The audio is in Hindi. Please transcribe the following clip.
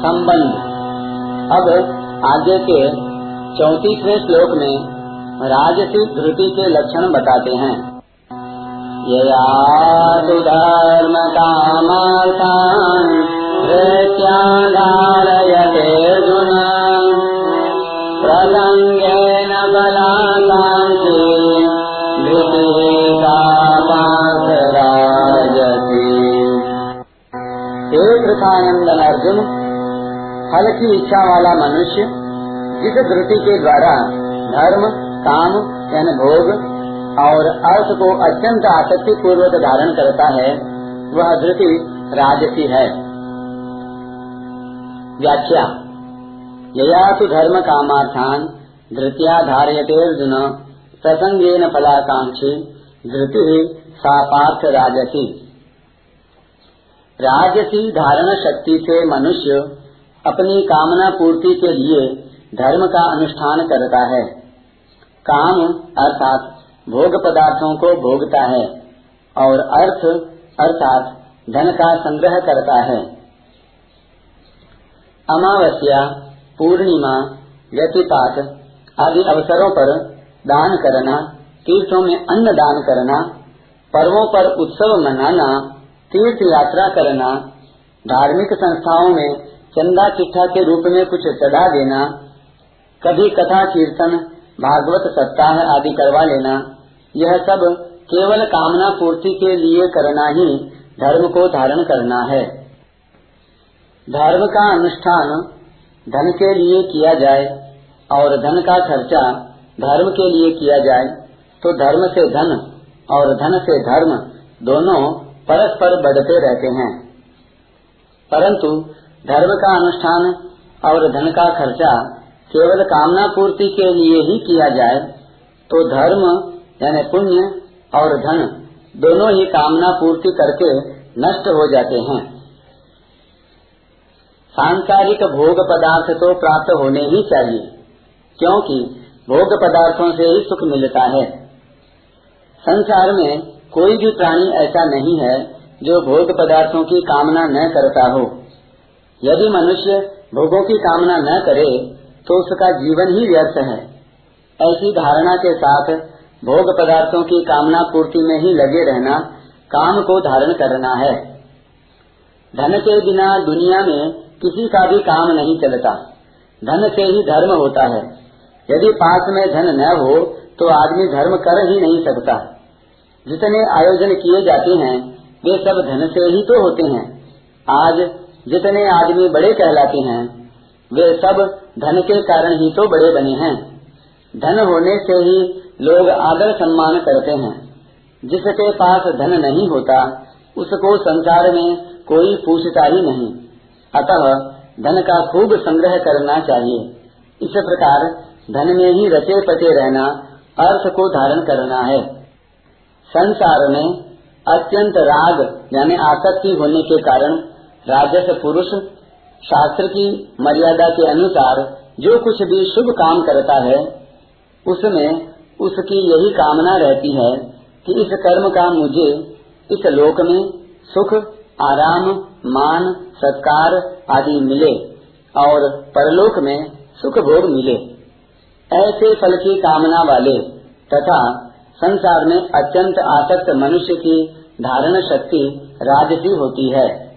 संबंध। अब आगे के चौतीसवें श्लोक में राजसी धृति के लक्षण बताते हैं। तु धर्म कामार्थान् धृत्याधारयते अर्जुन प्रसङ्गेन बलाकाङ्क्षी हे अर्जुन फल की इच्छा वाला मनुष्य, जिस धृति के द्वारा धर्म, काम यानी भोग और अर्थ को अत्यंत आसक्ति पूर्वक धारण करता है, वह धृति राजसी है। व्याख्या। यया तो धर्म कामार्थान, धृतिया धारयते अर्जुन, प्रसंगेन फलाकांक्षी, धृति सा पार्थ राजसी। राजसी धारण शक्ति से मनुष्य अपनी कामना पूर्ति के लिए धर्म का अनुष्ठान करता है। काम अर्थात भोग पदार्थों को भोगता है और अर्थ अर्थात धन का संग्रह करता है। अमावस्या, पूर्णिमा, व्यतिपात आदि अवसरों पर दान करना, तीर्थों में अन्न दान करना, पर्वों पर उत्सव मनाना तीर्थ यात्रा करना, धार्मिक संस्थाओं में चंदा चिट्ठा के रूप में कुछ चढ़ा देना, कभी कथा कीर्तन, भागवत सप्ताह आदि करवा लेना, यह सब केवल कामना पूर्ति के लिए करना ही धर्म को धारण करना है। धर्म का अनुष्ठान धन के लिए किया जाए और धन का खर्चा धर्म के लिए किया जाए तो धर्म से धन और धन से धर्म दोनों परस्पर बढ़ते रहते हैं। परंतु धर्म का अनुष्ठान और धन का खर्चा केवल कामना पूर्ति के लिए ही किया जाए तो धर्म यानी पुण्य और धन दोनों ही कामना पूर्ति करके नष्ट हो जाते हैं। सांसारिक भोग पदार्थ तो प्राप्त होने ही चाहिए, क्योंकि भोग पदार्थों से ही सुख मिलता है। संसार में कोई भी प्राणी ऐसा नहीं है जो भोग पदार्थों की कामना न करता हो। यदि मनुष्य भोगों की कामना न करे तो उसका जीवन ही व्यर्थ है। ऐसी धारणा के साथ भोग पदार्थों की कामना पूर्ति में ही लगे रहना, काम को धारण करना है। धन के बिना दुनिया में किसी का भी काम नहीं चलता। धन से ही धर्म होता है। यदि पास में धन न हो तो आदमी धर्म कर ही नहीं सकता। जितने आयोजन किए जाते हैं, वे सब धन से ही तो होते हैं। आज जितने आदमी बड़े कहलाते हैं, वे सब धन के कारण ही तो बड़े बने हैं। धन होने से ही लोग आदर सम्मान करते हैं। जिसके पास धन नहीं होता, उसको संसार में कोई पूछता ही नहीं। अतः धन का खूब संग्रह करना चाहिए। इस प्रकार धन में ही रचे पचे रहना अर्थ को धारण करना है। संसार में अत्यंत राग, यानी आसक्ति होने के कारण राजस पुरुष शास्त्र की मर्यादा के अनुसार जो कुछ भी शुभ काम करता है, उसमें उसकी यही कामना रहती है कि इस कर्म का मुझे इस लोक में सुख, आराम, मान, सत्कार आदि मिले और परलोक में सुख भोग मिले। ऐसे फल की कामना वाले तथा संसार में अत्यंत आसक्त मनुष्य की धारण शक्ति राजसी होती है।